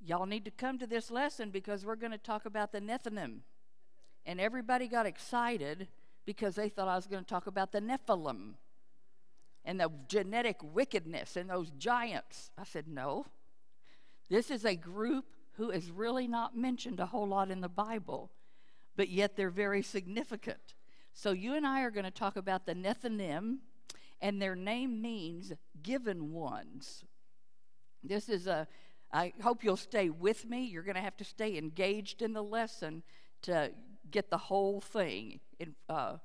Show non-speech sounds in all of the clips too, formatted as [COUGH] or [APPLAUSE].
y'all need to come to this lesson because we're going to talk about the Nethinim. And everybody got excited because they thought I was going to talk about the Nephilim and the genetic wickedness and those giants. I said, no. This is a group who is really not mentioned a whole lot in the Bible, but yet they're very significant. So you and I are going to talk about the Nethinim, and their name means given ones. This is a, I hope you'll stay with me. You're going to have to stay engaged in the lesson to get the whole thing, in, uh,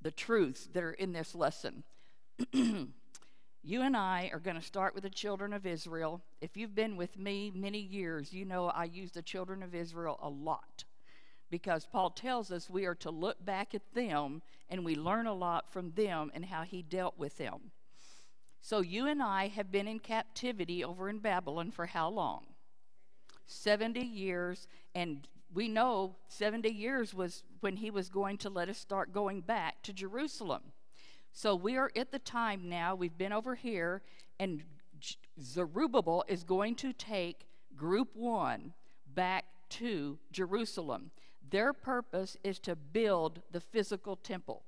the truths that are in this lesson. [CLEARS THROAT] you and I are going to start with the children of Israel. If you've been with me many years, you know I use the children of Israel a lot because Paul tells us we are to look back at them and we learn a lot from them and how he dealt with them. So you and I have been in captivity over in Babylon for how long? 70 years, and we know 70 years was when he was going to let us start going back to Jerusalem. So we are at the time now, we've been over here, and Zerubbabel is going to take group one back to Jerusalem. Their purpose is to build the physical temple.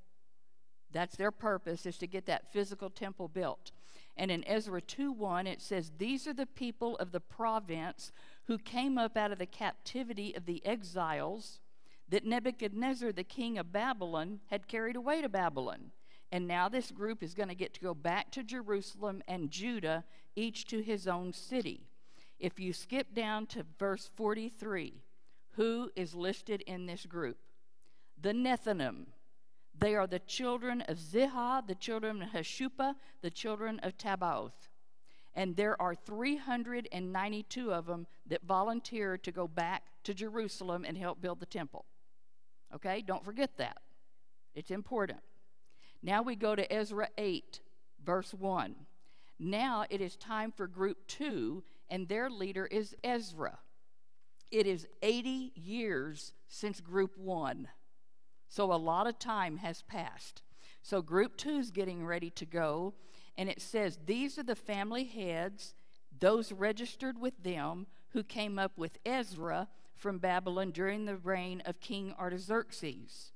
That's their purpose, is to get that physical temple built. And in Ezra 2 1, it says, These are the people of the province who came up out of the captivity of the exiles that Nebuchadnezzar, the king of Babylon, had carried away to Babylon. And now this group is going to get to go back to Jerusalem and Judah, each to his own city. If you skip down to verse 43, who is listed in this group? The Nethinim. They are the children of Ziha, the children of Hashupha, the children of Tabbaoth. And there are 392 of them that volunteered to go back to Jerusalem and help build the temple. Okay, don't forget that. It's important. Now we go to Ezra 8, verse 1. Now it is time for group 2, and their leader is Ezra. It is 80 years since group 1. So a lot of time has passed. So group 2 is getting ready to go, and it says, These are the family heads, those registered with them who came up with Ezra from Babylon during the reign of King Artaxerxes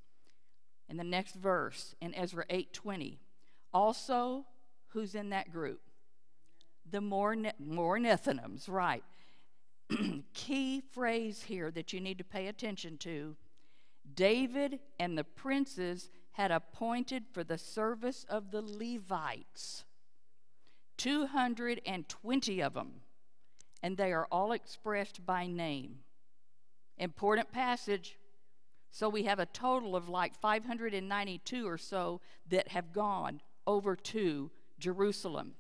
in the next verse in Ezra 8:20. Also, who's in that group? The more more Nethinims, right? [CLEARS THROAT] Key phrase here that you need to pay attention to. David and the princes had appointed for the service of the Levites 220 of them, and they are all expressed by name. Important passage. So we have a total of like 592 or so that have gone over to Jerusalem.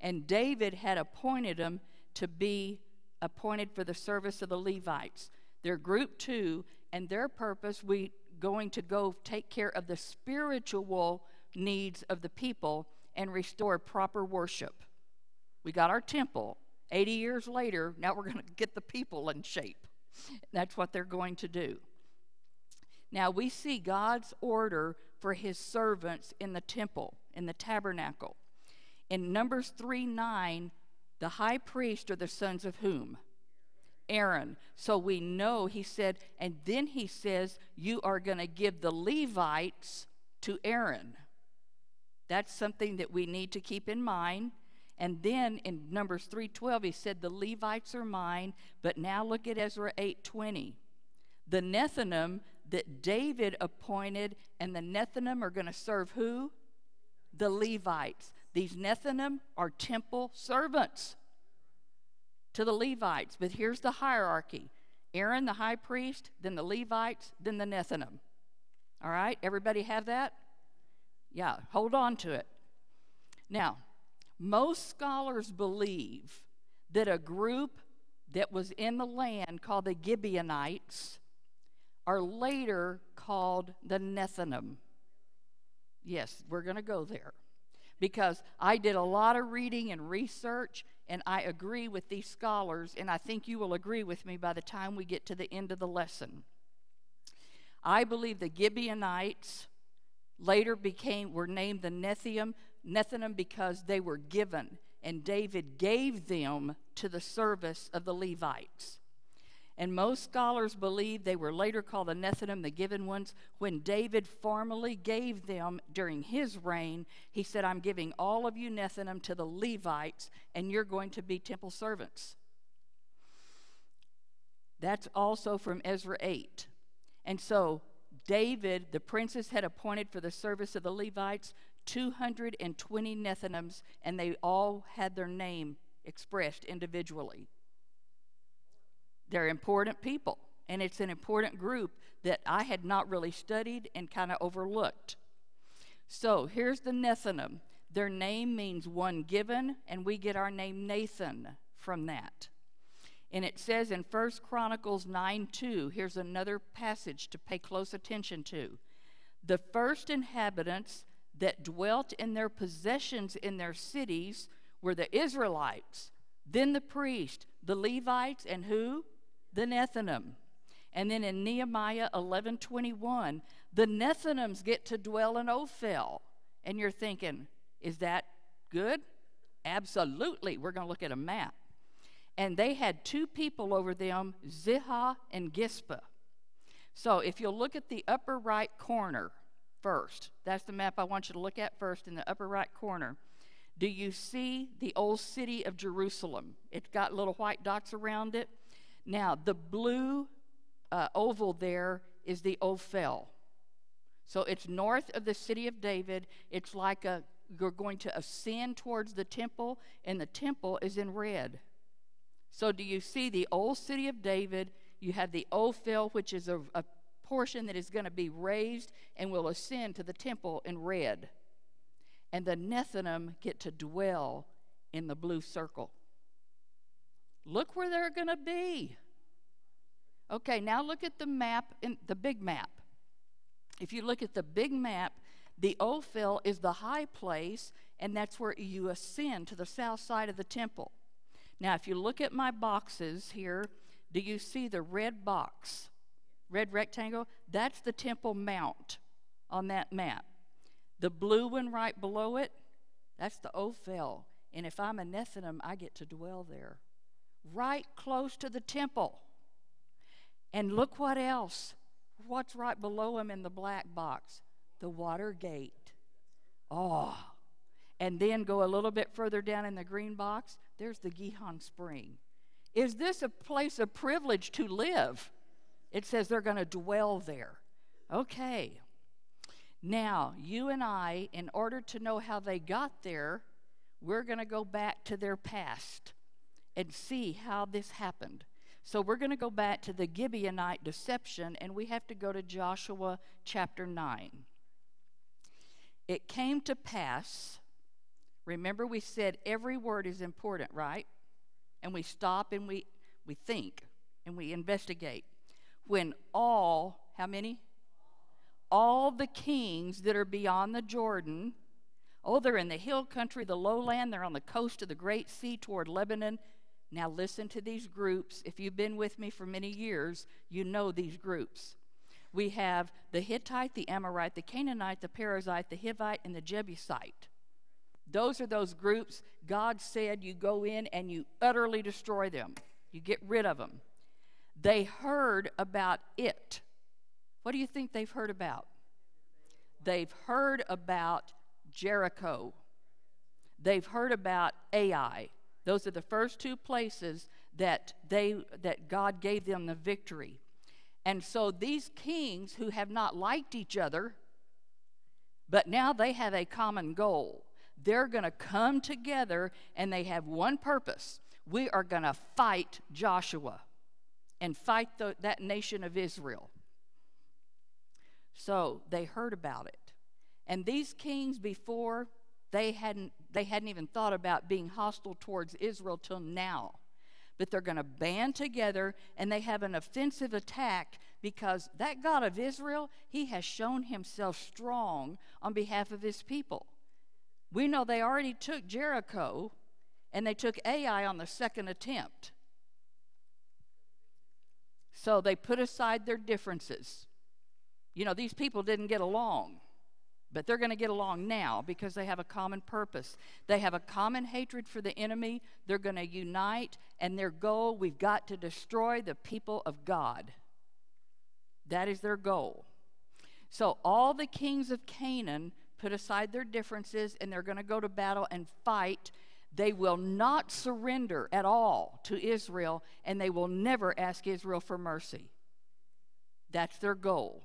And David had appointed them to be appointed for the service of the Levites. They're group two, and their purpose, we going to go take care of the spiritual needs of the people and restore proper worship. We got our temple. 80 years later, now we're going to get the people in shape. That's what they're going to do. Now we see God's order for his servants in the temple, in the tabernacle. In Numbers 3 9, the high priest are the sons of whom? Aaron. So we know he said, and then he says, You are going to give the Levites to Aaron. That's something that we need to keep in mind. And then in Numbers 3:12 he said the Levites are mine, but now look at Ezra 8:20. The Nethinim that David appointed, and the Nethinim are going to serve who? The Levites. These Nethinim are temple servants to the Levites. But here's the hierarchy Aaron, the high priest, then the Levites, then the Nethinim. All right? Everybody have that? Yeah, hold on to it. Now, most scholars believe that a group that was in the land called the Gibeonites are later called the Nethinim. Yes, we're going to go there because I did a lot of reading and research, and I agree with these scholars, and I think you will agree with me by the time we get to the end of the lesson. I believe the Gibeonites later became were named the Nethium, Nethinim because they were given, and David gave them to the service of the Levites. And most scholars believe they were later called the Nethinim, the given ones. When David formally gave them during his reign, he said, I'm giving all of you Nethinim to the Levites, and you're going to be temple servants. That's also from Ezra 8. And so David, the princes, had appointed for the service of the Levites 220 Nethinims, and they all had their name expressed individually. They're important people, and it's an important group that I had not really studied and kind of overlooked. So here's the Nethinim. Their name means one given, and we get our name Nathan from that. And it says in 1 Chronicles 9 2, here's another passage to pay close attention to. The first inhabitants that dwelt in their possessions in their cities were the Israelites, then the priest, the Levites, and who? The Nethinim. And then in Nehemiah 11:21, the Nethinims get to dwell in Ophel. And you're thinking, is that good? Absolutely. We're going to look at a map. And they had two people over them, Ziha and Gispa. So if you'll look at the upper right corner first, that's the map I want you to look at first in the upper right corner. Do you see the old city of Jerusalem? It's got little white dots around it. Now, the blue uh, oval there is the Ophel. So it's north of the city of David. It's like a, you're going to ascend towards the temple, and the temple is in red. So, do you see the old city of David? You have the Ophel, which is a, a portion that is going to be raised and will ascend to the temple in red. And the Nethinim get to dwell in the blue circle. Look where they're going to be. Okay, now look at the map, in the big map. If you look at the big map, the Ophel is the high place, and that's where you ascend to the south side of the temple. Now, if you look at my boxes here, do you see the red box? Red rectangle? That's the Temple Mount on that map. The blue one right below it, that's the Ophel. And if I'm a Nethinim, I get to dwell there. Right close to the temple. And look what else. What's right below him in the black box? The water gate. Oh, and then go a little bit further down in the green box, there's the Gihon Spring. Is this a place of privilege to live? It says they're going to dwell there. Okay. Now, you and I, in order to know how they got there, we're going to go back to their past and see how this happened. So we're going to go back to the Gibeonite deception, and we have to go to Joshua chapter 9. It came to pass Remember, we said every word is important, right? And we stop and we, we think and we investigate. When all, how many? All the kings that are beyond the Jordan, oh, they're in the hill country, the lowland, they're on the coast of the Great Sea toward Lebanon. Now, listen to these groups. If you've been with me for many years, you know these groups. We have the Hittite, the Amorite, the Canaanite, the Perizzite, the Hivite, and the Jebusite. Those are those groups God said you go in and you utterly destroy them, you get rid of them. They heard about it. What do you think they've heard about? They've heard about Jericho. They've heard about Ai. Those are the first two places that they that God gave them the victory. And so these kings who have not liked each other, but now they have a common goal they're going to come together and they have one purpose. We are going to fight Joshua and fight the, that nation of Israel. So they heard about it. And these kings before, they hadn't, they hadn't even thought about being hostile towards Israel till now. But they're going to band together and they have an offensive attack because that God of Israel, he has shown himself strong on behalf of his people. We know they already took Jericho and they took Ai on the second attempt. So they put aside their differences. You know, these people didn't get along. But they're going to get along now because they have a common purpose. They have a common hatred for the enemy. They're going to unite, and their goal we've got to destroy the people of God. That is their goal. So, all the kings of Canaan put aside their differences and they're going to go to battle and fight. They will not surrender at all to Israel, and they will never ask Israel for mercy. That's their goal.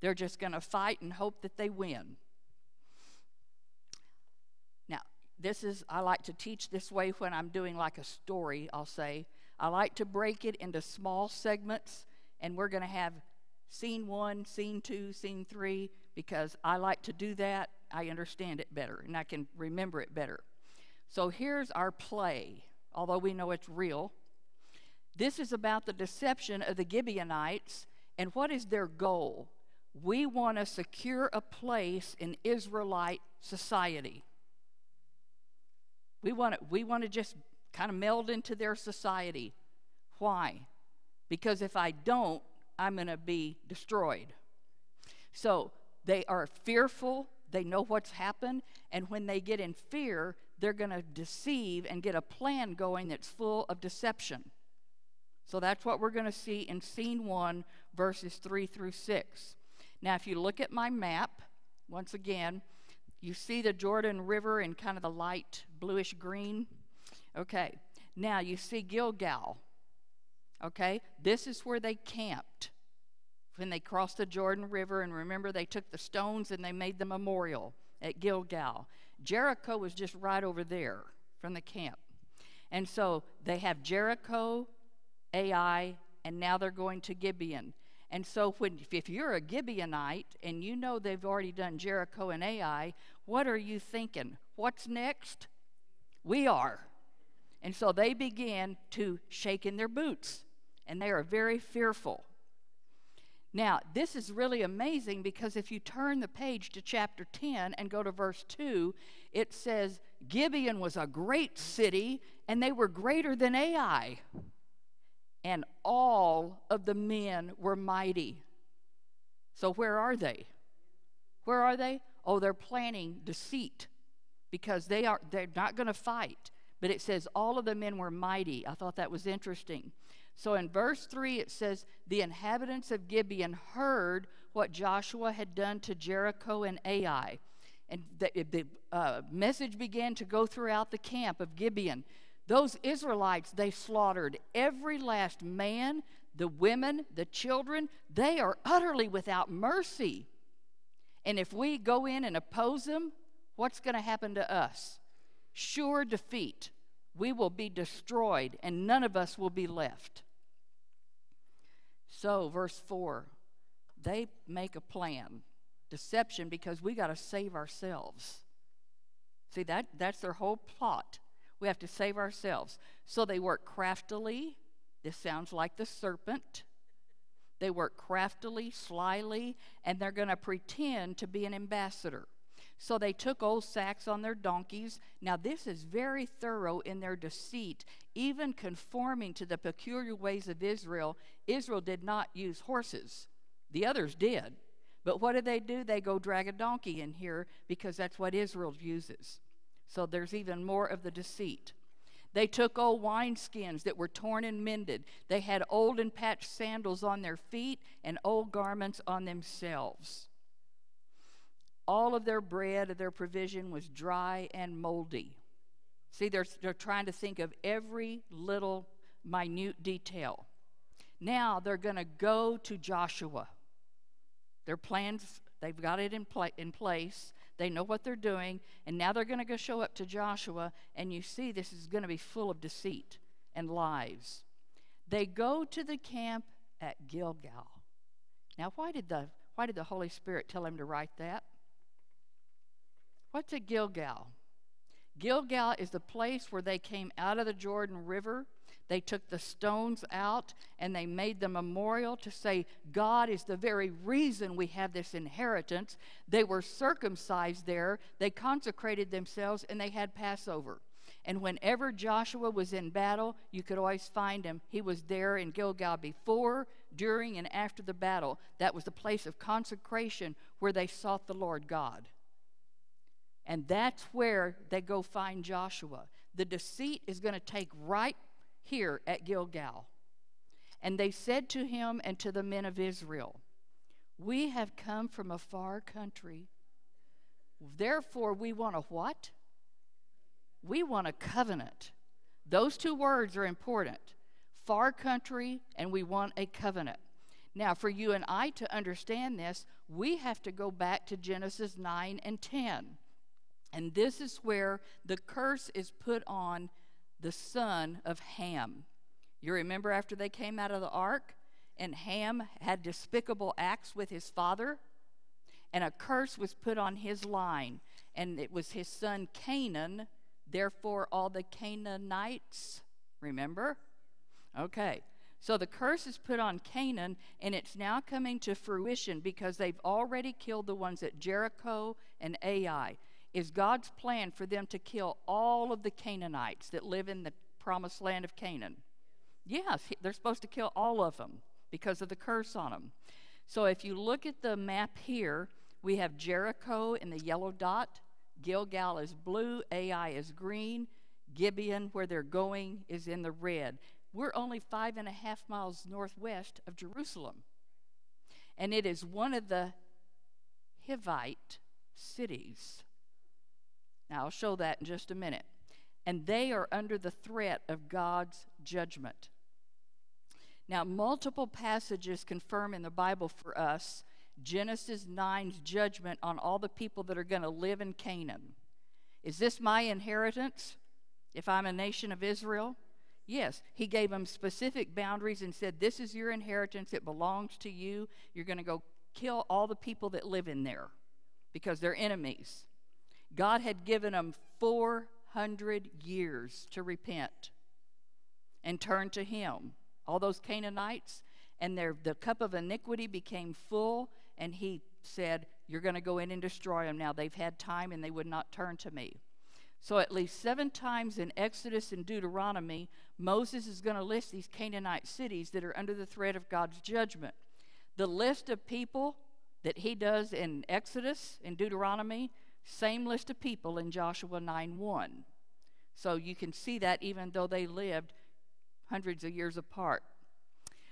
They're just going to fight and hope that they win. Now, this is, I like to teach this way when I'm doing like a story, I'll say. I like to break it into small segments, and we're going to have scene one, scene two, scene three, because I like to do that. I understand it better and I can remember it better. So here's our play, although we know it's real. This is about the deception of the Gibeonites and what is their goal? We want to secure a place in Israelite society. We want to, we want to just kind of meld into their society. Why? Because if I don't, I'm going to be destroyed. So they are fearful, they know what's happened, and when they get in fear, they're going to deceive and get a plan going that's full of deception. So that's what we're going to see in scene one, verses 3 through 6. Now, if you look at my map, once again, you see the Jordan River in kind of the light bluish green. Okay, now you see Gilgal. Okay, this is where they camped when they crossed the Jordan River. And remember, they took the stones and they made the memorial at Gilgal. Jericho was just right over there from the camp. And so they have Jericho, Ai, and now they're going to Gibeon. And so when, if you're a Gibeonite and you know they've already done Jericho and Ai, what are you thinking? What's next? We are. And so they begin to shake in their boots and they are very fearful. Now, this is really amazing because if you turn the page to chapter 10 and go to verse 2, it says, Gibeon was a great city, and they were greater than Ai. And all of the men were mighty. So, where are they? Where are they? Oh, they're planning deceit because they are they're not going to fight. But it says all of the men were mighty. I thought that was interesting. So in verse 3, it says, The inhabitants of Gibeon heard what Joshua had done to Jericho and Ai. And the, the uh, message began to go throughout the camp of Gibeon. Those Israelites, they slaughtered every last man, the women, the children. They are utterly without mercy. And if we go in and oppose them, what's going to happen to us? Sure defeat. We will be destroyed, and none of us will be left. So, verse 4, they make a plan. Deception because we got to save ourselves. See, that, that's their whole plot. We have to save ourselves. So they work craftily. This sounds like the serpent. They work craftily, slyly, and they're going to pretend to be an ambassador. So they took old sacks on their donkeys. Now, this is very thorough in their deceit, even conforming to the peculiar ways of Israel. Israel did not use horses, the others did. But what do they do? They go drag a donkey in here because that's what Israel uses. So there's even more of the deceit. They took old wineskins that were torn and mended. They had old and patched sandals on their feet and old garments on themselves. All of their bread, their provision was dry and moldy. See, they're, they're trying to think of every little minute detail. Now they're going to go to Joshua. Their plans, they've got it in, pla- in place. They know what they're doing. And now they're going to go show up to Joshua. And you see, this is going to be full of deceit and lies. They go to the camp at Gilgal. Now, why did the, why did the Holy Spirit tell him to write that? What's a Gilgal? Gilgal is the place where they came out of the Jordan River. They took the stones out and they made the memorial to say, God is the very reason we have this inheritance. They were circumcised there, they consecrated themselves, and they had Passover. And whenever Joshua was in battle, you could always find him. He was there in Gilgal before, during, and after the battle. That was the place of consecration where they sought the Lord God. And that's where they go find Joshua. The deceit is going to take right here at Gilgal. And they said to him and to the men of Israel, We have come from a far country. Therefore, we want a what? We want a covenant. Those two words are important far country, and we want a covenant. Now, for you and I to understand this, we have to go back to Genesis 9 and 10. And this is where the curse is put on the son of Ham. You remember after they came out of the ark, and Ham had despicable acts with his father, and a curse was put on his line, and it was his son Canaan. Therefore, all the Canaanites, remember? Okay. So the curse is put on Canaan, and it's now coming to fruition because they've already killed the ones at Jericho and Ai. Is God's plan for them to kill all of the Canaanites that live in the promised land of Canaan? Yes, they're supposed to kill all of them because of the curse on them. So if you look at the map here, we have Jericho in the yellow dot, Gilgal is blue, Ai is green, Gibeon, where they're going, is in the red. We're only five and a half miles northwest of Jerusalem. And it is one of the Hivite cities. Now, I'll show that in just a minute. And they are under the threat of God's judgment. Now, multiple passages confirm in the Bible for us Genesis 9's judgment on all the people that are going to live in Canaan. Is this my inheritance if I'm a nation of Israel? Yes, he gave them specific boundaries and said, This is your inheritance. It belongs to you. You're going to go kill all the people that live in there because they're enemies. God had given them 400 years to repent and turn to Him all those Canaanites, and their, the cup of iniquity became full, and he said, You're going to go in and destroy them now. They've had time and they would not turn to me. So, at least seven times in Exodus and Deuteronomy, Moses is going to list these Canaanite cities that are under the threat of God's judgment. The list of people that he does in Exodus and Deuteronomy, same list of people in Joshua 9 1. So, you can see that even though they lived hundreds of years apart.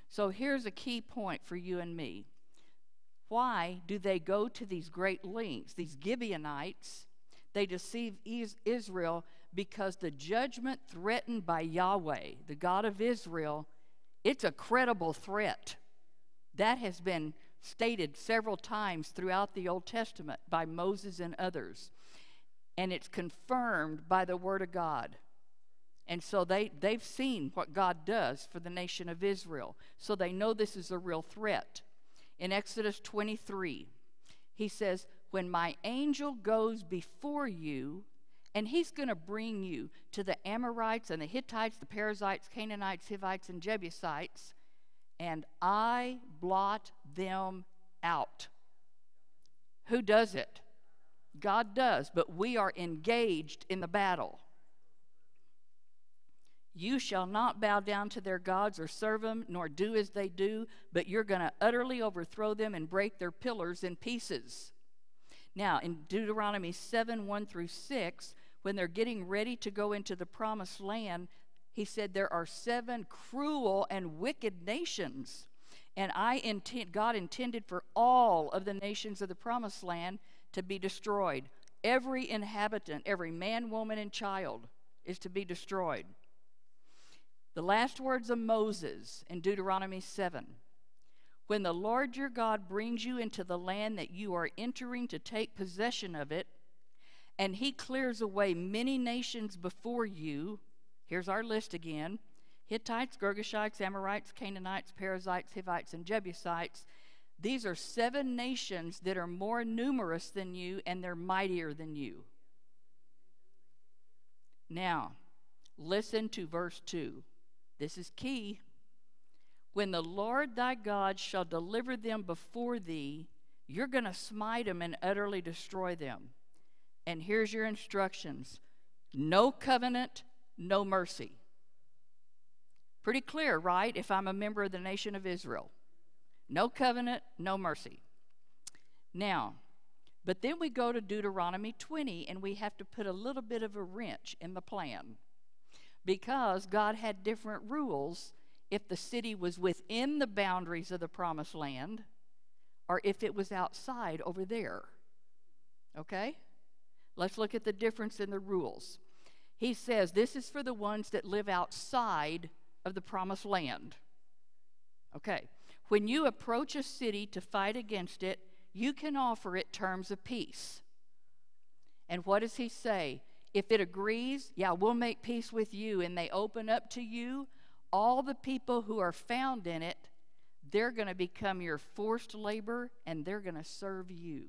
So here's a key point for you and me. Why do they go to these great lengths? These Gibeonites, they deceive Israel because the judgment threatened by Yahweh, the God of Israel, it's a credible threat. That has been stated several times throughout the Old Testament by Moses and others. And it's confirmed by the Word of God. And so they, they've seen what God does for the nation of Israel. So they know this is a real threat. In Exodus 23, he says, When my angel goes before you, and he's going to bring you to the Amorites and the Hittites, the Perizzites, Canaanites, Hivites, and Jebusites, and I blot them out. Who does it? God does, but we are engaged in the battle. You shall not bow down to their gods or serve them, nor do as they do, but you're going to utterly overthrow them and break their pillars in pieces. Now, in Deuteronomy 7 1 through 6, when they're getting ready to go into the promised land, he said, There are seven cruel and wicked nations. And I intend, God intended for all of the nations of the promised land to be destroyed. Every inhabitant, every man, woman, and child is to be destroyed. The last words of Moses in Deuteronomy 7 When the Lord your God brings you into the land that you are entering to take possession of it, and he clears away many nations before you, here's our list again Hittites, Girgashites, Amorites, Canaanites, Perizzites, Hivites, and Jebusites. These are seven nations that are more numerous than you and they're mightier than you. Now, listen to verse 2. This is key. When the Lord thy God shall deliver them before thee, you're going to smite them and utterly destroy them. And here's your instructions No covenant, no mercy. Pretty clear, right? If I'm a member of the nation of Israel. No covenant, no mercy. Now, but then we go to Deuteronomy 20 and we have to put a little bit of a wrench in the plan because God had different rules if the city was within the boundaries of the promised land or if it was outside over there. Okay? Let's look at the difference in the rules. He says this is for the ones that live outside of the promised land. Okay. When you approach a city to fight against it, you can offer it terms of peace. And what does he say? If it agrees, yeah, we'll make peace with you, and they open up to you, all the people who are found in it, they're going to become your forced labor and they're going to serve you.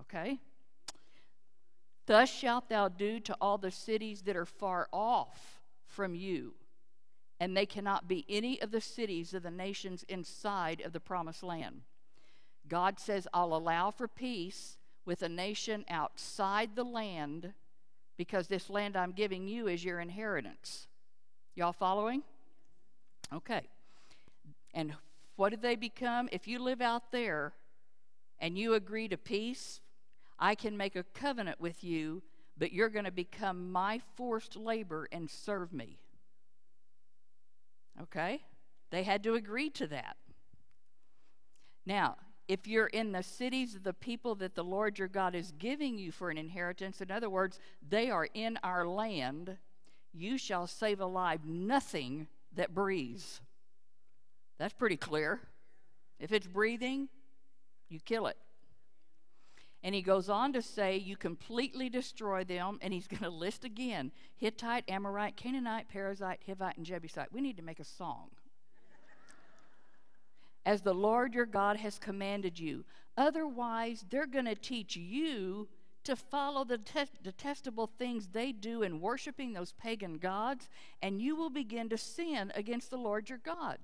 Okay? Thus shalt thou do to all the cities that are far off from you, and they cannot be any of the cities of the nations inside of the promised land. God says, I'll allow for peace with a nation outside the land because this land I'm giving you is your inheritance. Y'all following? Okay. And what do they become? If you live out there and you agree to peace, I can make a covenant with you, but you're going to become my forced labor and serve me. Okay? They had to agree to that. Now, if you're in the cities of the people that the Lord your God is giving you for an inheritance, in other words, they are in our land, you shall save alive nothing that breathes. That's pretty clear. If it's breathing, you kill it. And he goes on to say, You completely destroy them. And he's going to list again Hittite, Amorite, Canaanite, Perizzite, Hivite, and Jebusite. We need to make a song as the Lord your God has commanded you. Otherwise, they're going to teach you to follow the detestable things they do in worshiping those pagan gods, and you will begin to sin against the Lord your God.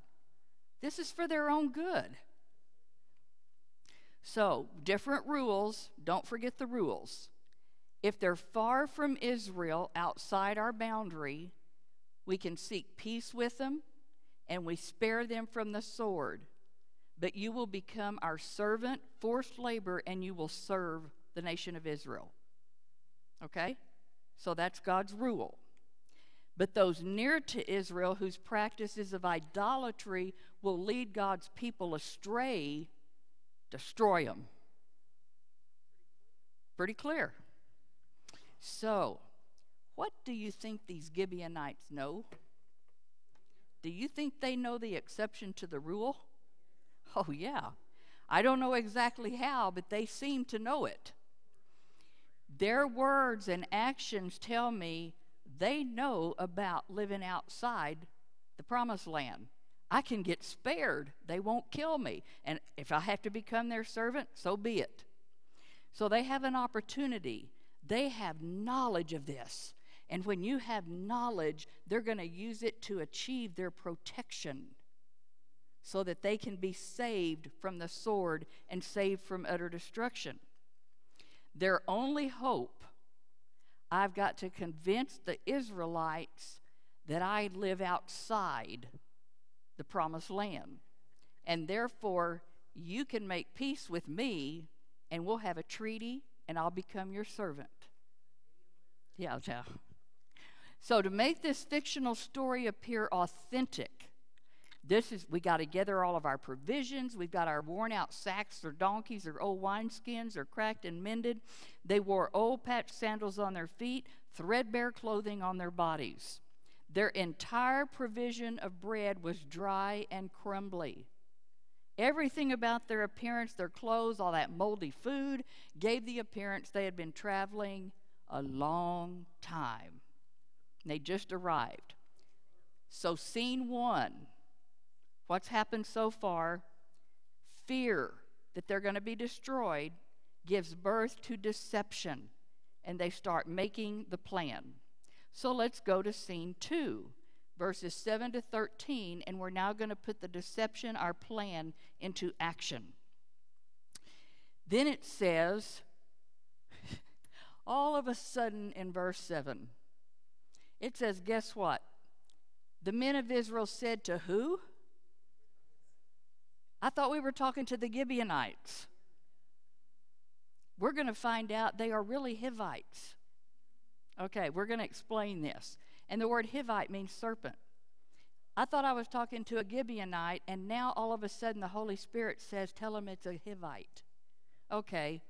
This is for their own good. So, different rules. Don't forget the rules. If they're far from Israel, outside our boundary, we can seek peace with them and we spare them from the sword but you will become our servant, forced labor, and you will serve the nation of Israel. Okay? So that's God's rule. But those near to Israel whose practices of idolatry will lead God's people astray, destroy them. Pretty clear. So, what do you think these Gibeonites know? Do you think they know the exception to the rule? Oh, yeah. I don't know exactly how, but they seem to know it. Their words and actions tell me they know about living outside the promised land. I can get spared. They won't kill me. And if I have to become their servant, so be it. So they have an opportunity. They have knowledge of this. And when you have knowledge, they're going to use it to achieve their protection so that they can be saved from the sword and saved from utter destruction. Their only hope, I've got to convince the Israelites that I live outside the promised land. And therefore, you can make peace with me, and we'll have a treaty, and I'll become your servant. Yeah, yeah. So, to make this fictional story appear authentic, this is, we got to gather all of our provisions. We've got our worn out sacks or donkeys or old wineskins or cracked and mended. They wore old patched sandals on their feet, threadbare clothing on their bodies. Their entire provision of bread was dry and crumbly. Everything about their appearance, their clothes, all that moldy food, gave the appearance they had been traveling a long time. They just arrived. So, scene one What's happened so far? Fear that they're going to be destroyed gives birth to deception, and they start making the plan. So let's go to scene two, verses 7 to 13, and we're now going to put the deception, our plan, into action. Then it says, [LAUGHS] All of a sudden, in verse 7, it says, Guess what? The men of Israel said to who? I thought we were talking to the Gibeonites. We're going to find out they are really Hivites. Okay, we're going to explain this. And the word Hivite means serpent. I thought I was talking to a Gibeonite, and now all of a sudden the Holy Spirit says, Tell him it's a Hivite. Okay,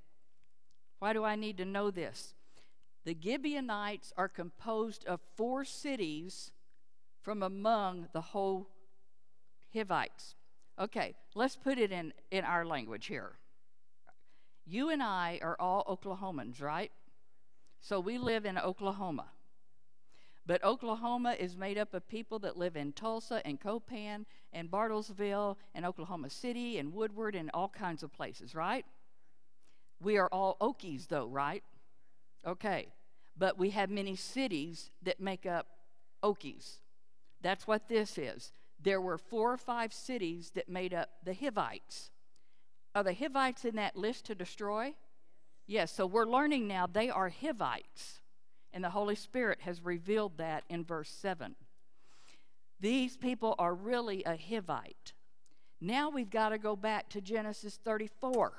why do I need to know this? The Gibeonites are composed of four cities from among the whole Hivites. Okay, let's put it in, in our language here. You and I are all Oklahomans, right? So we live in Oklahoma. But Oklahoma is made up of people that live in Tulsa and Copan and Bartlesville and Oklahoma City and Woodward and all kinds of places, right? We are all Okies, though, right? Okay. But we have many cities that make up Okies. That's what this is. There were four or five cities that made up the Hivites. Are the Hivites in that list to destroy? Yes, so we're learning now they are Hivites. And the Holy Spirit has revealed that in verse 7. These people are really a Hivite. Now we've got to go back to Genesis 34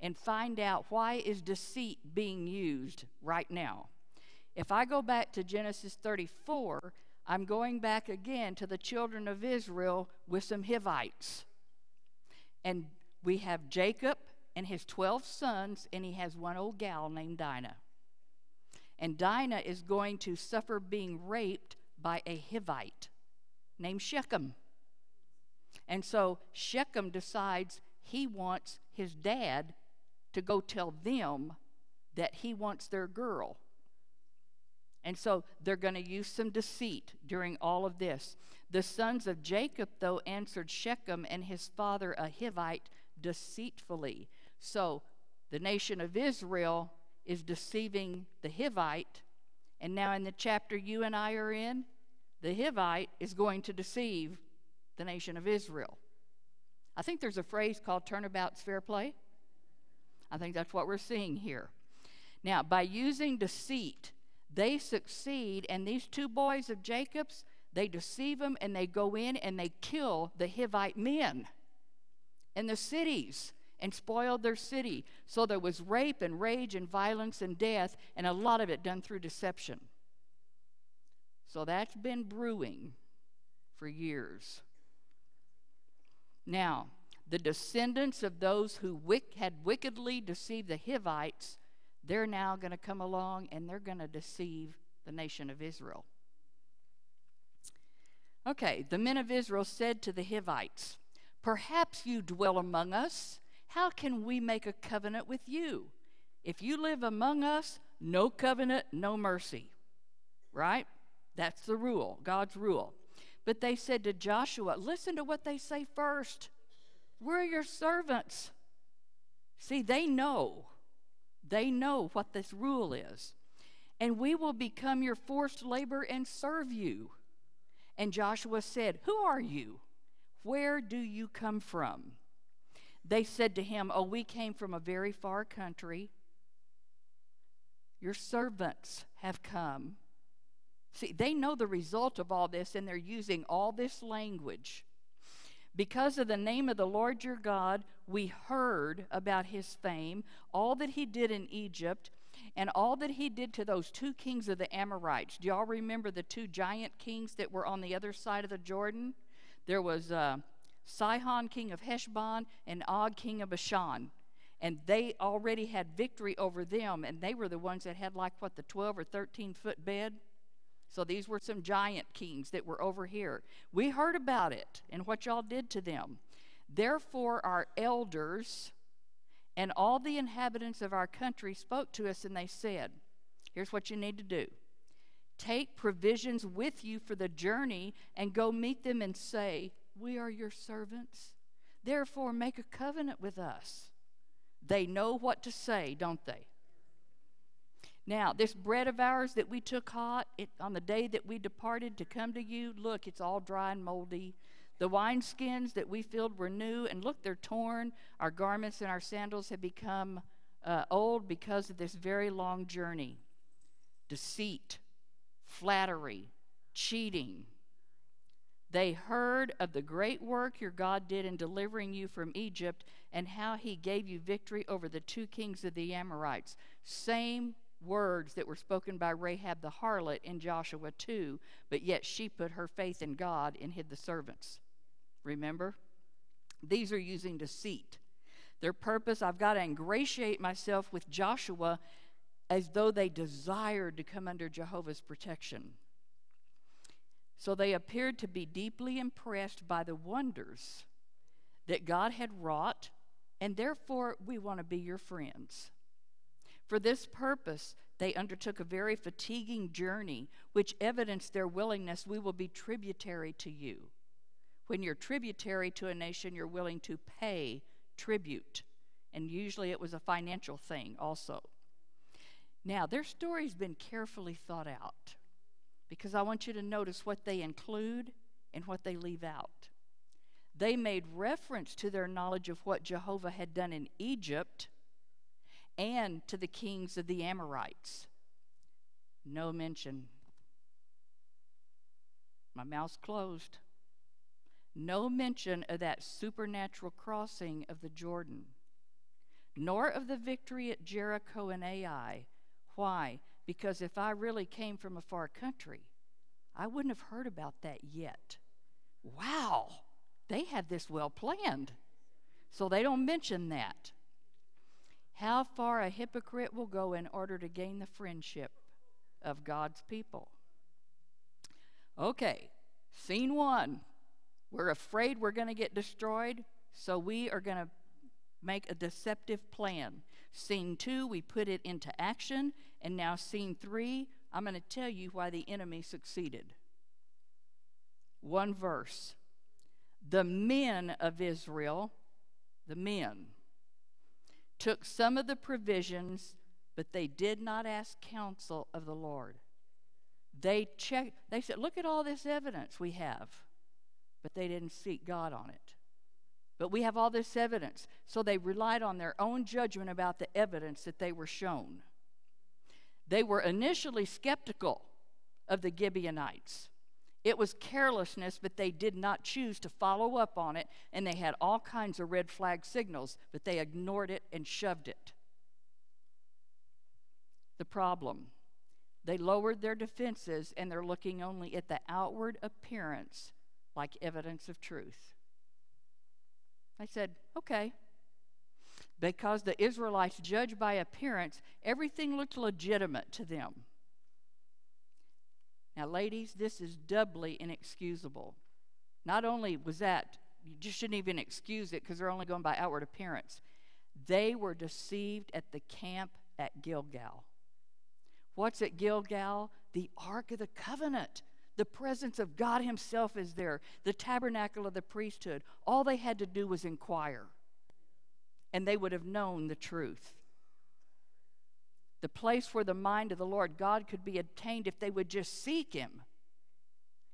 and find out why is deceit being used right now. If I go back to Genesis 34, I'm going back again to the children of Israel with some Hivites. And we have Jacob and his 12 sons, and he has one old gal named Dinah. And Dinah is going to suffer being raped by a Hivite named Shechem. And so Shechem decides he wants his dad to go tell them that he wants their girl. And so they're going to use some deceit during all of this. The sons of Jacob, though, answered Shechem and his father, a Hivite, deceitfully. So the nation of Israel is deceiving the Hivite. And now, in the chapter you and I are in, the Hivite is going to deceive the nation of Israel. I think there's a phrase called turnabout's fair play. I think that's what we're seeing here. Now, by using deceit, they succeed, and these two boys of Jacob's, they deceive them and they go in and they kill the Hivite men in the cities and spoiled their city. So there was rape and rage and violence and death, and a lot of it done through deception. So that's been brewing for years. Now, the descendants of those who wick, had wickedly deceived the Hivites they're now going to come along and they're going to deceive the nation of Israel. Okay, the men of Israel said to the Hivites, Perhaps you dwell among us. How can we make a covenant with you? If you live among us, no covenant, no mercy. Right? That's the rule, God's rule. But they said to Joshua, Listen to what they say first. We're your servants. See, they know they know what this rule is. And we will become your forced labor and serve you. And Joshua said, Who are you? Where do you come from? They said to him, Oh, we came from a very far country. Your servants have come. See, they know the result of all this, and they're using all this language. Because of the name of the Lord your God, we heard about his fame, all that he did in Egypt, and all that he did to those two kings of the Amorites. Do y'all remember the two giant kings that were on the other side of the Jordan? There was uh, Sihon, king of Heshbon, and Og, king of Bashan. And they already had victory over them, and they were the ones that had, like, what, the 12 or 13 foot bed? So these were some giant kings that were over here. We heard about it and what y'all did to them. Therefore, our elders and all the inhabitants of our country spoke to us, and they said, Here's what you need to do take provisions with you for the journey and go meet them and say, We are your servants. Therefore, make a covenant with us. They know what to say, don't they? Now, this bread of ours that we took hot it, on the day that we departed to come to you, look, it's all dry and moldy. The wineskins that we filled were new, and look, they're torn. Our garments and our sandals have become uh, old because of this very long journey deceit, flattery, cheating. They heard of the great work your God did in delivering you from Egypt and how he gave you victory over the two kings of the Amorites. Same words that were spoken by Rahab the harlot in Joshua 2, but yet she put her faith in God and hid the servants. Remember? These are using deceit. Their purpose, I've got to ingratiate myself with Joshua as though they desired to come under Jehovah's protection. So they appeared to be deeply impressed by the wonders that God had wrought, and therefore we want to be your friends. For this purpose, they undertook a very fatiguing journey, which evidenced their willingness we will be tributary to you. When you're tributary to a nation, you're willing to pay tribute. And usually it was a financial thing also. Now, their story's been carefully thought out because I want you to notice what they include and what they leave out. They made reference to their knowledge of what Jehovah had done in Egypt and to the kings of the Amorites. No mention. My mouth's closed. No mention of that supernatural crossing of the Jordan, nor of the victory at Jericho and Ai. Why? Because if I really came from a far country, I wouldn't have heard about that yet. Wow, they had this well planned. So they don't mention that how far a hypocrite will go in order to gain the friendship of God's people. Okay, scene one. We're afraid we're going to get destroyed, so we are going to make a deceptive plan. Scene two, we put it into action. And now, scene three, I'm going to tell you why the enemy succeeded. One verse. The men of Israel, the men, took some of the provisions, but they did not ask counsel of the Lord. They checked, they said, Look at all this evidence we have, but they didn't seek God on it. But we have all this evidence. So they relied on their own judgment about the evidence that they were shown. They were initially skeptical of the Gibeonites. It was carelessness, but they did not choose to follow up on it, and they had all kinds of red flag signals, but they ignored it and shoved it. The problem they lowered their defenses and they're looking only at the outward appearance like evidence of truth. I said, okay. Because the Israelites judged by appearance, everything looked legitimate to them. Now, ladies, this is doubly inexcusable. Not only was that, you just shouldn't even excuse it because they're only going by outward appearance. They were deceived at the camp at Gilgal. What's at Gilgal? The Ark of the Covenant. The presence of God Himself is there, the tabernacle of the priesthood. All they had to do was inquire, and they would have known the truth the place where the mind of the Lord God could be obtained if they would just seek Him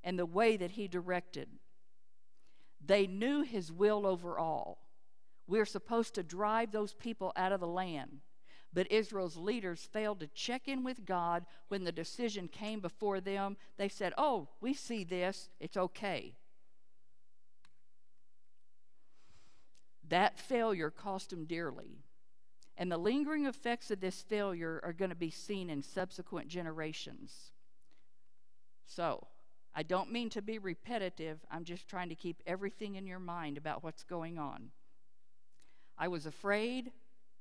and the way that He directed. They knew His will over all. We're supposed to drive those people out of the land. But Israel's leaders failed to check in with God when the decision came before them. They said, Oh, we see this, it's okay. That failure cost them dearly. And the lingering effects of this failure are going to be seen in subsequent generations. So, I don't mean to be repetitive, I'm just trying to keep everything in your mind about what's going on. I was afraid,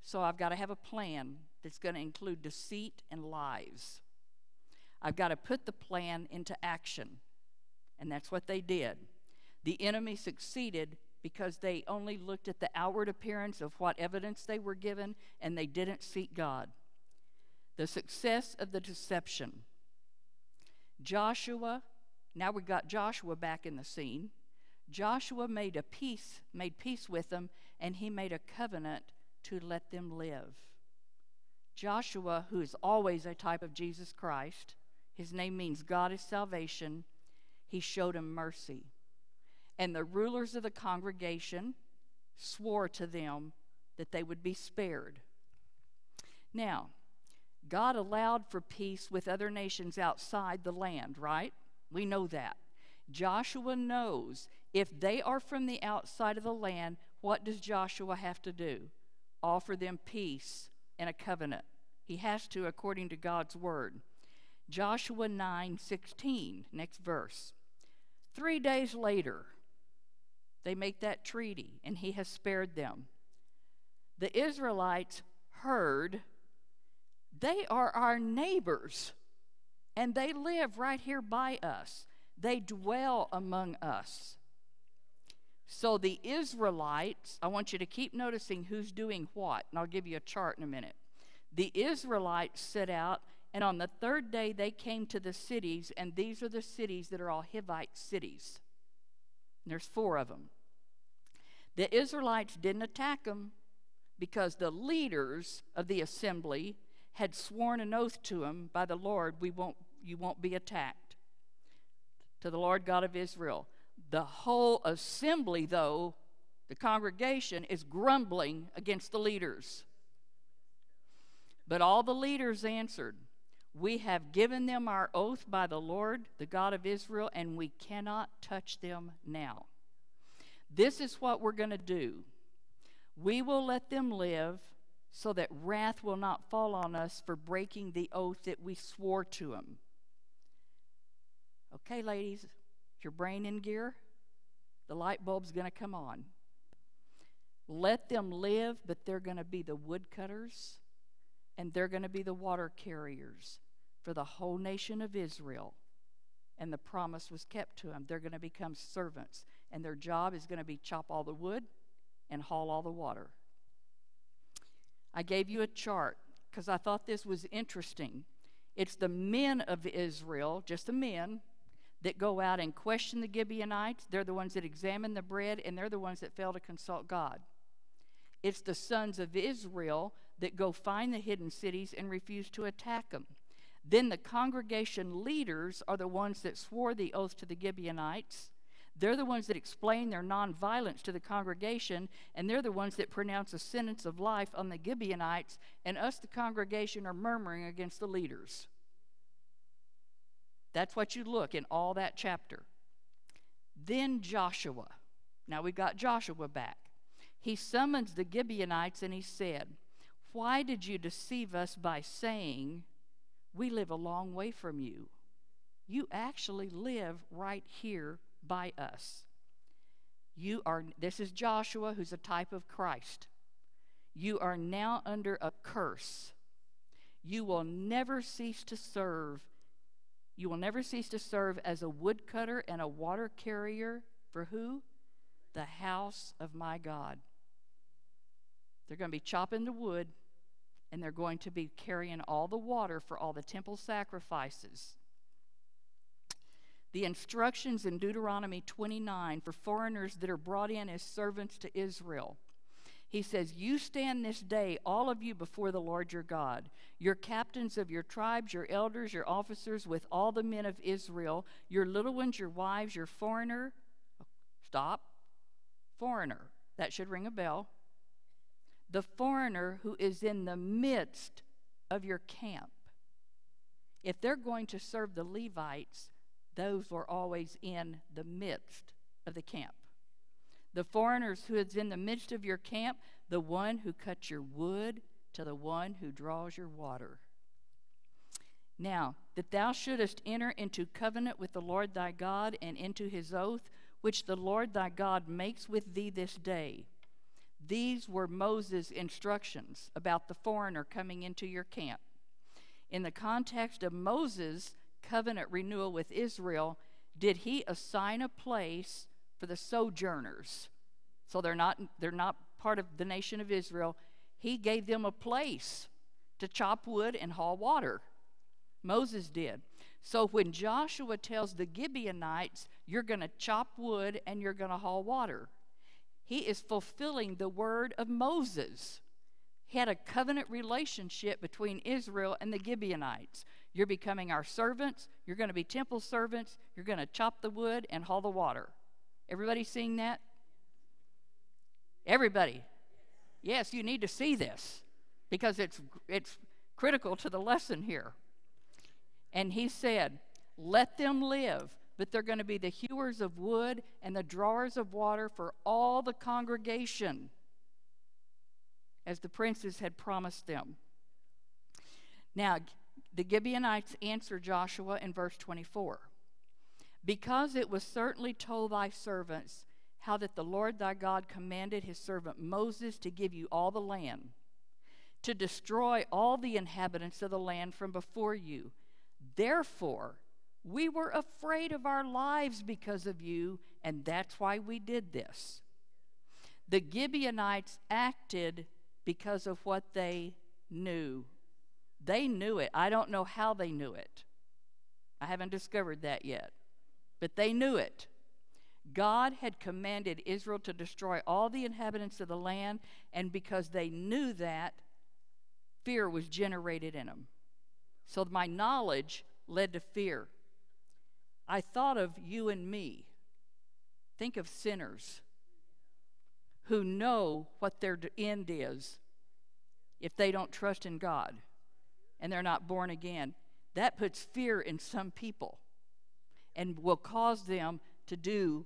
so I've got to have a plan that's going to include deceit and lies. I've got to put the plan into action. And that's what they did. The enemy succeeded because they only looked at the outward appearance of what evidence they were given and they didn't seek God. The success of the deception. Joshua, now we got Joshua back in the scene. Joshua made a peace, made peace with them, and he made a covenant to let them live. Joshua, who is always a type of Jesus Christ, his name means God is salvation, he showed him mercy. And the rulers of the congregation swore to them that they would be spared. Now, God allowed for peace with other nations outside the land, right? We know that. Joshua knows if they are from the outside of the land, what does Joshua have to do? Offer them peace and a covenant. He has to according to God's word. Joshua 9 16, next verse. Three days later, they make that treaty, and he has spared them. The Israelites heard they are our neighbors, and they live right here by us. They dwell among us. So the Israelites, I want you to keep noticing who's doing what, and I'll give you a chart in a minute. The Israelites set out, and on the third day they came to the cities, and these are the cities that are all Hivite cities. And there's four of them. The Israelites didn't attack them because the leaders of the assembly had sworn an oath to them by the Lord, we won't, you won't be attacked. To the Lord God of Israel. The whole assembly, though, the congregation, is grumbling against the leaders. But all the leaders answered, We have given them our oath by the Lord, the God of Israel, and we cannot touch them now. This is what we're going to do. We will let them live so that wrath will not fall on us for breaking the oath that we swore to them. Okay, ladies, your brain in gear? The light bulb's going to come on. Let them live, but they're going to be the woodcutters and they're going to be the water carriers for the whole nation of Israel. And the promise was kept to them. They're going to become servants, and their job is going to be chop all the wood and haul all the water. I gave you a chart because I thought this was interesting. It's the men of Israel, just the men, that go out and question the Gibeonites. They're the ones that examine the bread, and they're the ones that fail to consult God. It's the sons of Israel that go find the hidden cities and refuse to attack them. Then the congregation leaders are the ones that swore the oath to the Gibeonites. They're the ones that explain their nonviolence to the congregation, and they're the ones that pronounce a sentence of life on the Gibeonites, and us, the congregation, are murmuring against the leaders. That's what you look in all that chapter. Then Joshua. Now we've got Joshua back. He summons the Gibeonites and he said, Why did you deceive us by saying, We live a long way from you? You actually live right here by us. You are, this is Joshua, who's a type of Christ. You are now under a curse. You will never cease to serve. You will never cease to serve as a woodcutter and a water carrier for who? The house of my God. They're going to be chopping the wood and they're going to be carrying all the water for all the temple sacrifices the instructions in Deuteronomy 29 for foreigners that are brought in as servants to Israel. He says, You stand this day, all of you, before the Lord your God, your captains of your tribes, your elders, your officers, with all the men of Israel, your little ones, your wives, your foreigner. Stop. Foreigner. That should ring a bell. The foreigner who is in the midst of your camp. If they're going to serve the Levites, those were always in the midst of the camp. The foreigners who is in the midst of your camp, the one who cuts your wood to the one who draws your water. Now, that thou shouldest enter into covenant with the Lord thy God and into his oath, which the Lord thy God makes with thee this day. These were Moses' instructions about the foreigner coming into your camp. In the context of Moses' covenant renewal with Israel, did he assign a place for the sojourners? So they're not, they're not part of the nation of Israel. He gave them a place to chop wood and haul water. Moses did. So when Joshua tells the Gibeonites, you're going to chop wood and you're going to haul water, he is fulfilling the word of Moses. He had a covenant relationship between Israel and the Gibeonites. You're becoming our servants. You're going to be temple servants. You're going to chop the wood and haul the water. Everybody seeing that? Everybody. Yes, you need to see this. because it's, it's critical to the lesson here. And he said, Let them live, but they're going to be the hewers of wood and the drawers of water for all the congregation, as the princes had promised them. Now, the Gibeonites answer Joshua in verse 24 Because it was certainly told thy servants how that the Lord thy God commanded his servant Moses to give you all the land, to destroy all the inhabitants of the land from before you. Therefore, we were afraid of our lives because of you, and that's why we did this. The Gibeonites acted because of what they knew. They knew it. I don't know how they knew it. I haven't discovered that yet. But they knew it. God had commanded Israel to destroy all the inhabitants of the land, and because they knew that, fear was generated in them. So my knowledge led to fear. I thought of you and me. Think of sinners who know what their end is if they don't trust in God and they're not born again. That puts fear in some people and will cause them to do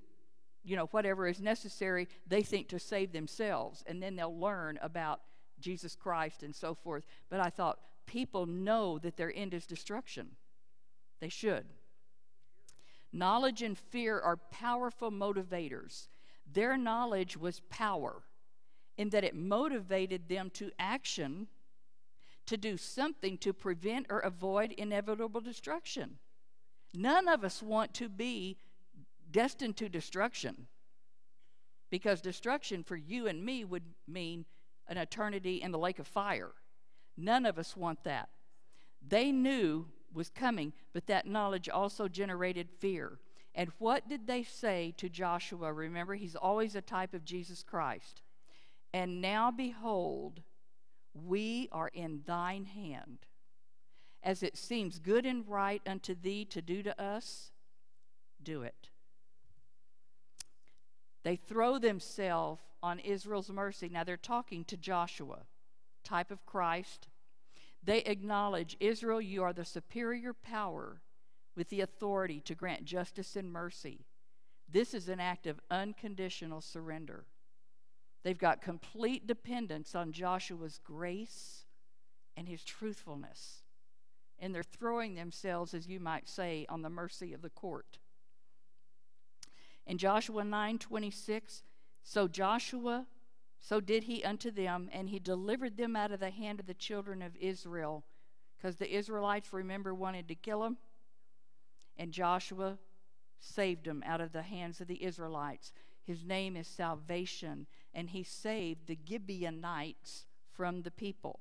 you know whatever is necessary they think to save themselves and then they'll learn about Jesus Christ and so forth but I thought people know that their end is destruction they should knowledge and fear are powerful motivators their knowledge was power in that it motivated them to action to do something to prevent or avoid inevitable destruction. None of us want to be destined to destruction because destruction for you and me would mean an eternity in the lake of fire. None of us want that. They knew was coming, but that knowledge also generated fear. And what did they say to Joshua? Remember, he's always a type of Jesus Christ. And now behold, we are in thine hand. As it seems good and right unto thee to do to us, do it. They throw themselves on Israel's mercy. Now they're talking to Joshua, type of Christ. They acknowledge, Israel, you are the superior power with the authority to grant justice and mercy. This is an act of unconditional surrender. They've got complete dependence on Joshua's grace and his truthfulness. And they're throwing themselves, as you might say, on the mercy of the court. In Joshua 9 26, so Joshua, so did he unto them, and he delivered them out of the hand of the children of Israel. Because the Israelites, remember, wanted to kill him. And Joshua saved them out of the hands of the Israelites. His name is salvation and he saved the Gibeonites from the people.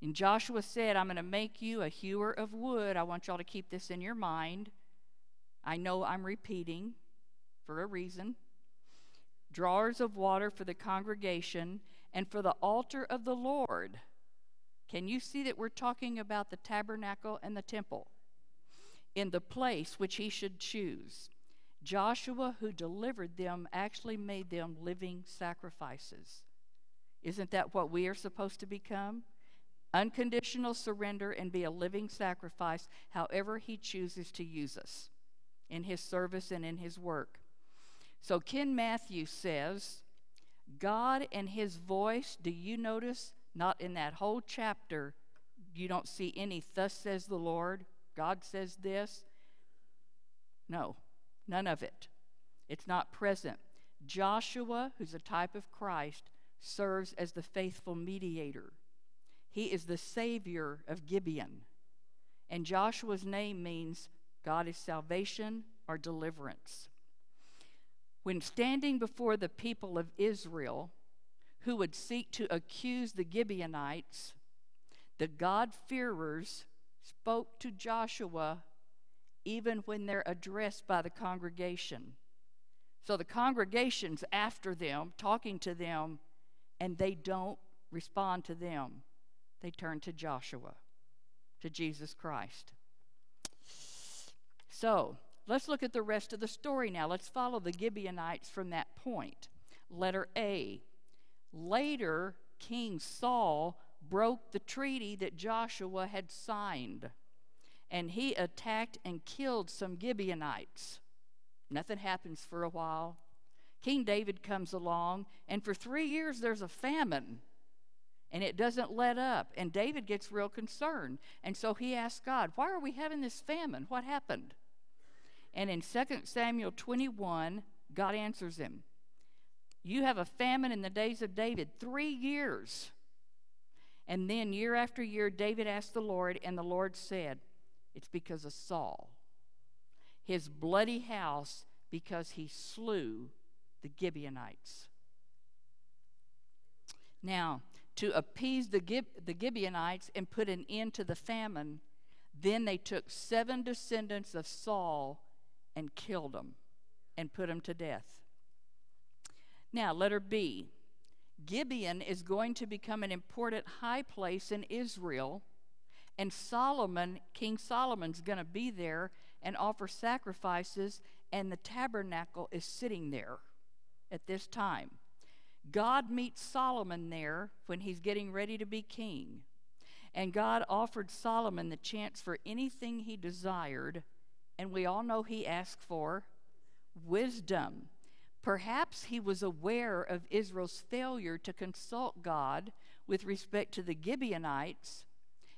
And Joshua said, I'm going to make you a hewer of wood. I want y'all to keep this in your mind. I know I'm repeating for a reason. Drawers of water for the congregation and for the altar of the Lord. Can you see that we're talking about the tabernacle and the temple? In the place which he should choose. Joshua, who delivered them, actually made them living sacrifices. Isn't that what we are supposed to become? Unconditional surrender and be a living sacrifice, however, He chooses to use us in His service and in His work. So, Ken Matthews says, God and His voice, do you notice? Not in that whole chapter, you don't see any, thus says the Lord, God says this. No, None of it. It's not present. Joshua, who's a type of Christ, serves as the faithful mediator. He is the savior of Gibeon. And Joshua's name means God is salvation or deliverance. When standing before the people of Israel, who would seek to accuse the Gibeonites, the God-fearers spoke to Joshua even when they're addressed by the congregation. So the congregation's after them, talking to them, and they don't respond to them. They turn to Joshua, to Jesus Christ. So let's look at the rest of the story now. Let's follow the Gibeonites from that point. Letter A. Later, King Saul broke the treaty that Joshua had signed. And he attacked and killed some Gibeonites. Nothing happens for a while. King David comes along, and for three years there's a famine, and it doesn't let up. And David gets real concerned. And so he asks God, Why are we having this famine? What happened? And in 2 Samuel 21, God answers him You have a famine in the days of David, three years. And then year after year, David asked the Lord, and the Lord said, It's because of Saul, his bloody house, because he slew the Gibeonites. Now, to appease the, Gib- the Gibeonites and put an end to the famine, then they took seven descendants of Saul and killed them and put them to death. Now, letter B. Gibeon is going to become an important high place in Israel, and Solomon, King Solomon's going to be there and offer sacrifices, and the tabernacle is sitting there at this time. God meets Solomon there when he's getting ready to be king. And God offered Solomon the chance for anything he desired, and we all know he asked for wisdom. Perhaps he was aware of Israel's failure to consult God with respect to the Gibeonites,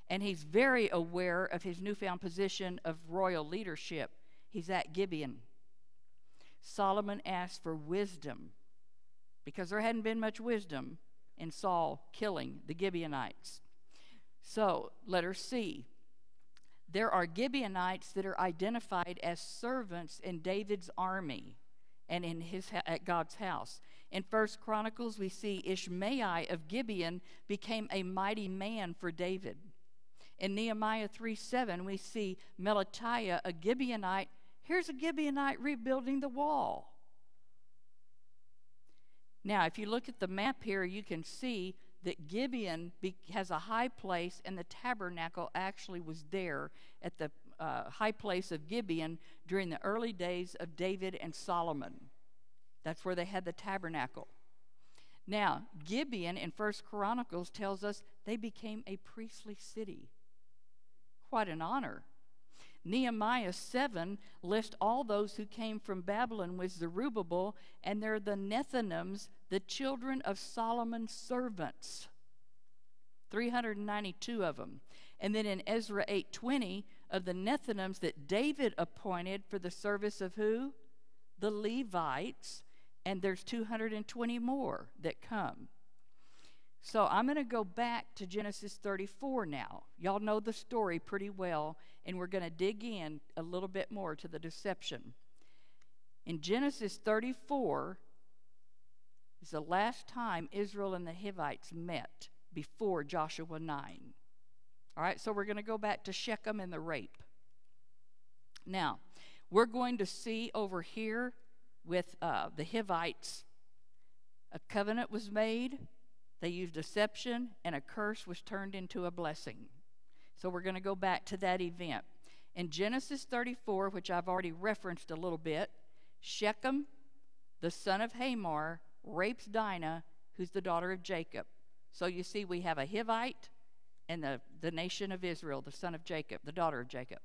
and he's very aware of his newfound position of royal leadership. He's at Gibeon. Solomon asked for wisdom because there hadn't been much wisdom in Saul killing the Gibeonites. So, letter C. There are Gibeonites that are identified as servants in David's army and in his at God's house. In First Chronicles, we see Ishmael of Gibeon became a mighty man for David. In Nehemiah 3 7, we see Melatiah, a Gibeonite, Here's a Gibeonite rebuilding the wall. Now, if you look at the map here, you can see that Gibeon be, has a high place, and the tabernacle actually was there at the uh, high place of Gibeon during the early days of David and Solomon. That's where they had the tabernacle. Now, Gibeon in First Chronicles tells us they became a priestly city. Quite an honor. Nehemiah 7 lists all those who came from Babylon with Zerubbabel, and they're the Nethinims, the children of Solomon's servants. 392 of them. And then in Ezra 8:20 of the Nethinims that David appointed for the service of who? The Levites, and there's 220 more that come. So I'm going to go back to Genesis 34 now. Y'all know the story pretty well, and we're going to dig in a little bit more to the deception. In Genesis 34 is the last time Israel and the Hivites met before Joshua 9. All right, so we're going to go back to Shechem and the rape. Now, we're going to see over here with uh, the Hivites, a covenant was made they used deception, and a curse was turned into a blessing. So we're going to go back to that event. In Genesis 34, which I've already referenced a little bit, Shechem, the son of Hamor, rapes Dinah, who's the daughter of Jacob. So you see, we have a Hivite and the, the nation of Israel, the son of Jacob, the daughter of Jacob.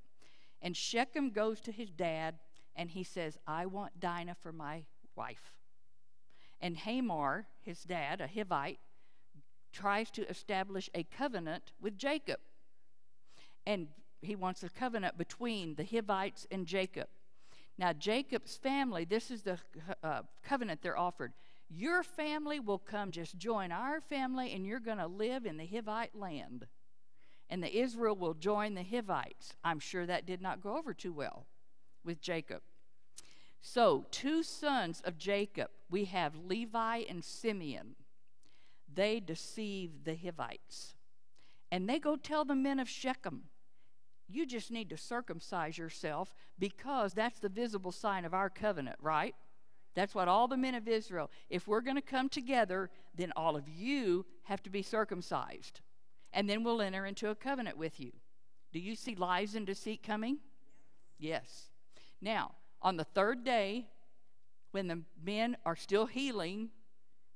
And Shechem goes to his dad and he says, I want Dinah for my wife. And Hamor, his dad, a Hivite, tries to establish a covenant with Jacob. And he wants a covenant between the Hivites and Jacob. Now, Jacob's family, this is the uh, covenant they're offered. Your family will come just join our family, and you're going to live in the Hivite land. And the Israel will join the Hivites. I'm sure that did not go over too well with Jacob. So, two sons of Jacob, we have Levi and Simeon they deceive the Hivites. And they go tell the men of Shechem, you just need to circumcise yourself because that's the visible sign of our covenant, right? That's what all the men of Israel, if we're going to come together, then all of you have to be circumcised. And then we'll enter into a covenant with you. Do you see lies and deceit coming? Yes. Now, on the third day, when the men are still healing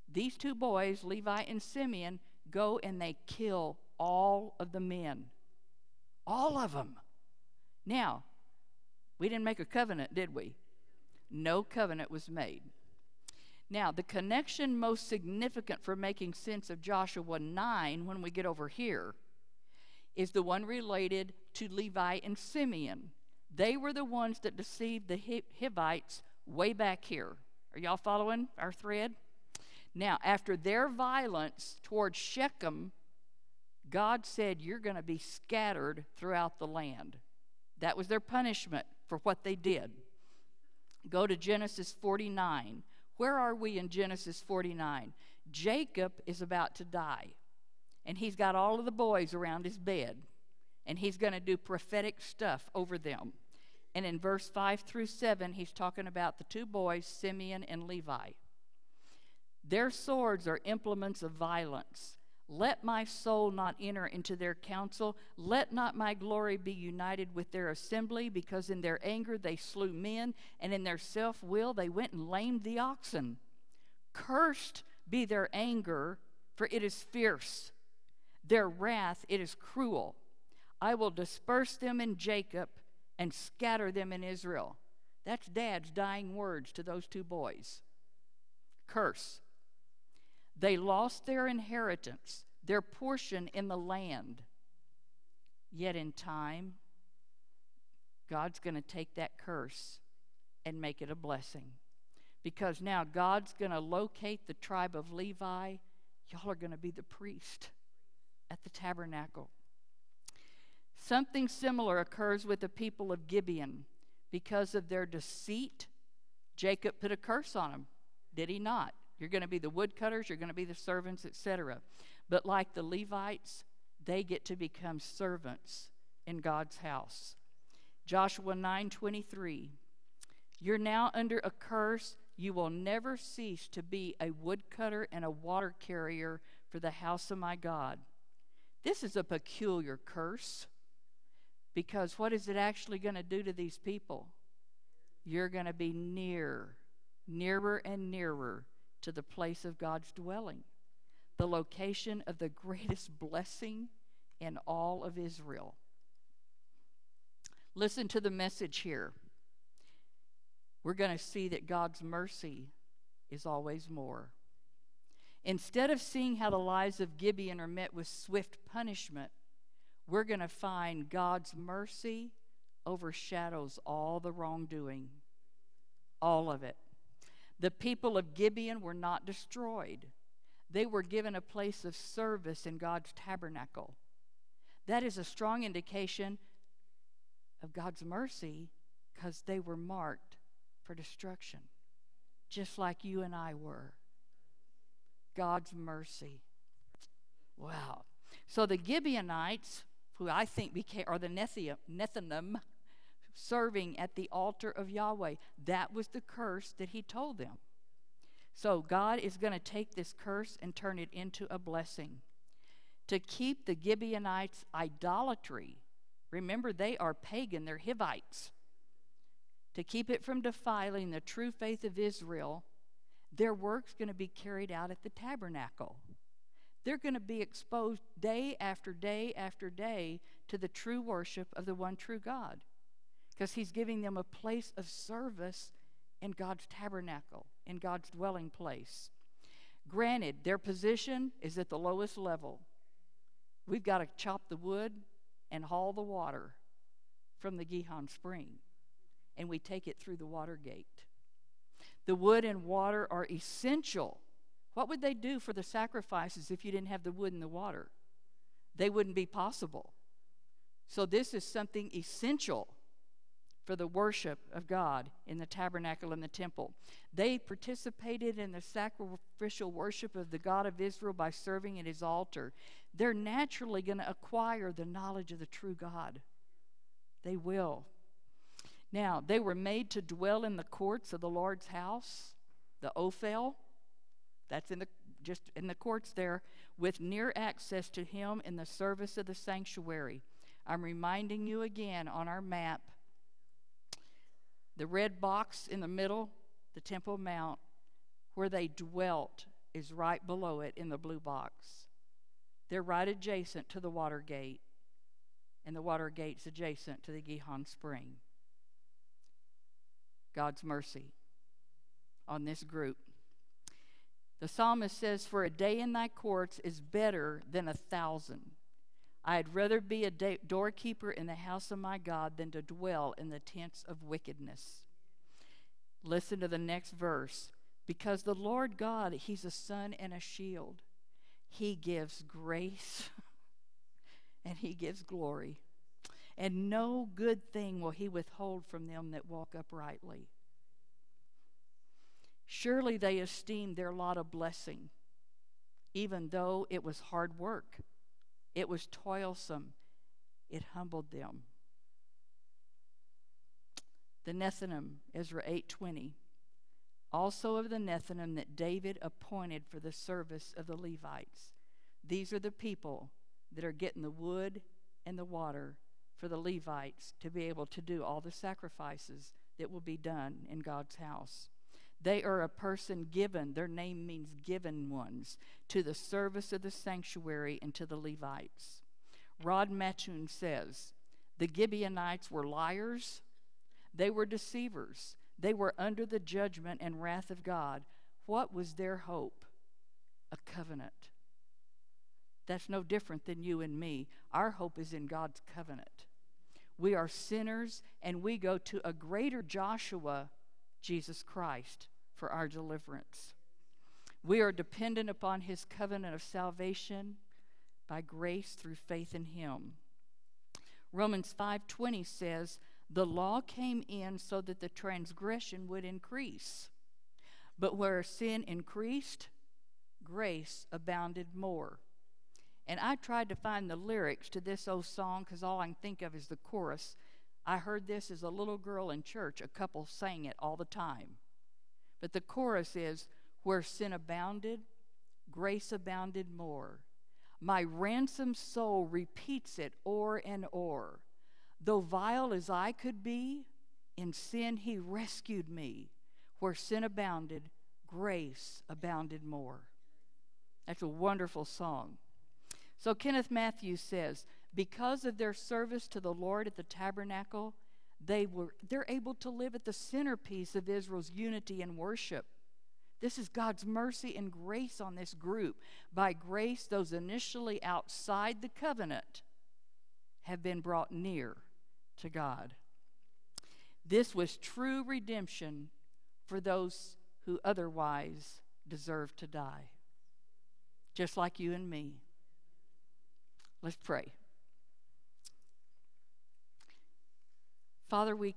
these two boys, Levi and Simeon, go and they kill all of the men. All of them. Now, we didn't make a covenant, did we? No covenant was made. Now, the connection most significant for making sense of Joshua 9 when we get over here is the one related to Levi and Simeon. They were the ones that deceived the Hivites way back here. Are y'all following our thread? Now, after their violence towards Shechem, God said, You're going to be scattered throughout the land. That was their punishment for what they did. Go to Genesis 49. Where are we in Genesis 49? Jacob is about to die, and he's got all of the boys around his bed, and he's going to do prophetic stuff over them. And in verse 5 through 7, he's talking about the two boys, Simeon and Levi. Their swords are implements of violence. Let my soul not enter into their council. Let not my glory be united with their assembly, because in their anger they slew men, and in their self will they went and lamed the oxen. Cursed be their anger, for it is fierce. Their wrath, it is cruel. I will disperse them in Jacob and scatter them in Israel. That's dad's dying words to those two boys. Curse. They lost their inheritance, their portion in the land. Yet in time, God's going to take that curse and make it a blessing. Because now God's going to locate the tribe of Levi. Y'all are going to be the priest at the tabernacle. Something similar occurs with the people of Gibeon. Because of their deceit, Jacob put a curse on them. Did he not? You're going to be the woodcutters, you're going to be the servants, etc. But like the Levites, they get to become servants in God's house. Joshua 9:23 You're now under a curse. You will never cease to be a woodcutter and a water carrier for the house of my God. This is a peculiar curse because what is it actually going to do to these people? You're going to be near, nearer and nearer to the place of God's dwelling, the location of the greatest blessing in all of Israel. Listen to the message here. We're going to see that God's mercy is always more. Instead of seeing how the lives of Gibeon are met with swift punishment, we're going to find God's mercy overshadows all the wrongdoing, all of it. The people of Gibeon were not destroyed, they were given a place of service in God's tabernacle. That is a strong indication of God's mercy because they were marked for destruction, just like you and I were. God's mercy. Wow. So the Gibeonites, who I think became, are the Nethinim, serving at the altar of Yahweh. That was the curse that he told them. So God is going to take this curse and turn it into a blessing. To keep the Gibeonites' idolatry, remember they are pagan, they're Hivites. To keep it from defiling the true faith of Israel, their work's going to be carried out at the tabernacle. They're going to be exposed day after day after day to the true worship of the one true God because he's giving them a place of service in God's tabernacle, in God's dwelling place. Granted, their position is at the lowest level. We've got to chop the wood and haul the water from the Gihon spring, and we take it through the water gate. The wood and water are essential. What would they do for the sacrifices if you didn't have the wood and the water? They wouldn't be possible. So, this is something essential for the worship of God in the tabernacle and the temple. They participated in the sacrificial worship of the God of Israel by serving at his altar. They're naturally going to acquire the knowledge of the true God. They will. Now, they were made to dwell in the courts of the Lord's house, the Ophel. That's in the just in the courts there, with near access to him in the service of the sanctuary. I'm reminding you again on our map the red box in the middle, the Temple Mount, where they dwelt, is right below it in the blue box. They're right adjacent to the water gate, and the water gate's adjacent to the Gihon Spring. God's mercy on this group. The psalmist says, For a day in thy courts is better than a thousand. I'd rather be a doorkeeper in the house of my God than to dwell in the tents of wickedness. Listen to the next verse. Because the Lord God, He's a sun and a shield. He gives grace [LAUGHS] and He gives glory. And no good thing will He withhold from them that walk uprightly. Surely they esteemed their lot a blessing, even though it was hard work, it was toilsome, it humbled them. The Nethinim, Ezra 8:20. Also of the Nethinim that David appointed for the service of the Levites. These are the people that are getting the wood and the water for the Levites to be able to do all the sacrifices that will be done in God's house. They are a person given, their name means given ones, to the service of the sanctuary and to the Levites. Rod Mattoon says, The Gibeonites were liars, they were deceivers, they were under the judgment and wrath of God. What was their hope? A covenant. That's no different than you and me. Our hope is in God's covenant. We are sinners and we go to a greater Joshua, Jesus Christ for our deliverance. We are dependent upon his covenant of salvation by grace through faith in him. Romans 5:20 says, "The law came in so that the transgression would increase. But where sin increased, grace abounded more." And I tried to find the lyrics to this old song because all I can think of is the chorus. I heard this as a little girl in church. A couple sang it all the time. But the chorus is Where sin abounded, grace abounded more. My ransomed soul repeats it o'er and o'er. Though vile as I could be, in sin he rescued me. Where sin abounded, grace abounded more. That's a wonderful song. So Kenneth Matthews says, because of their service to the Lord at the tabernacle, they were they're able to live at the centerpiece of Israel's unity and worship. This is God's mercy and grace on this group. By grace, those initially outside the covenant have been brought near to God. This was true redemption for those who otherwise deserve to die, just like you and me. Let's pray. Father, we,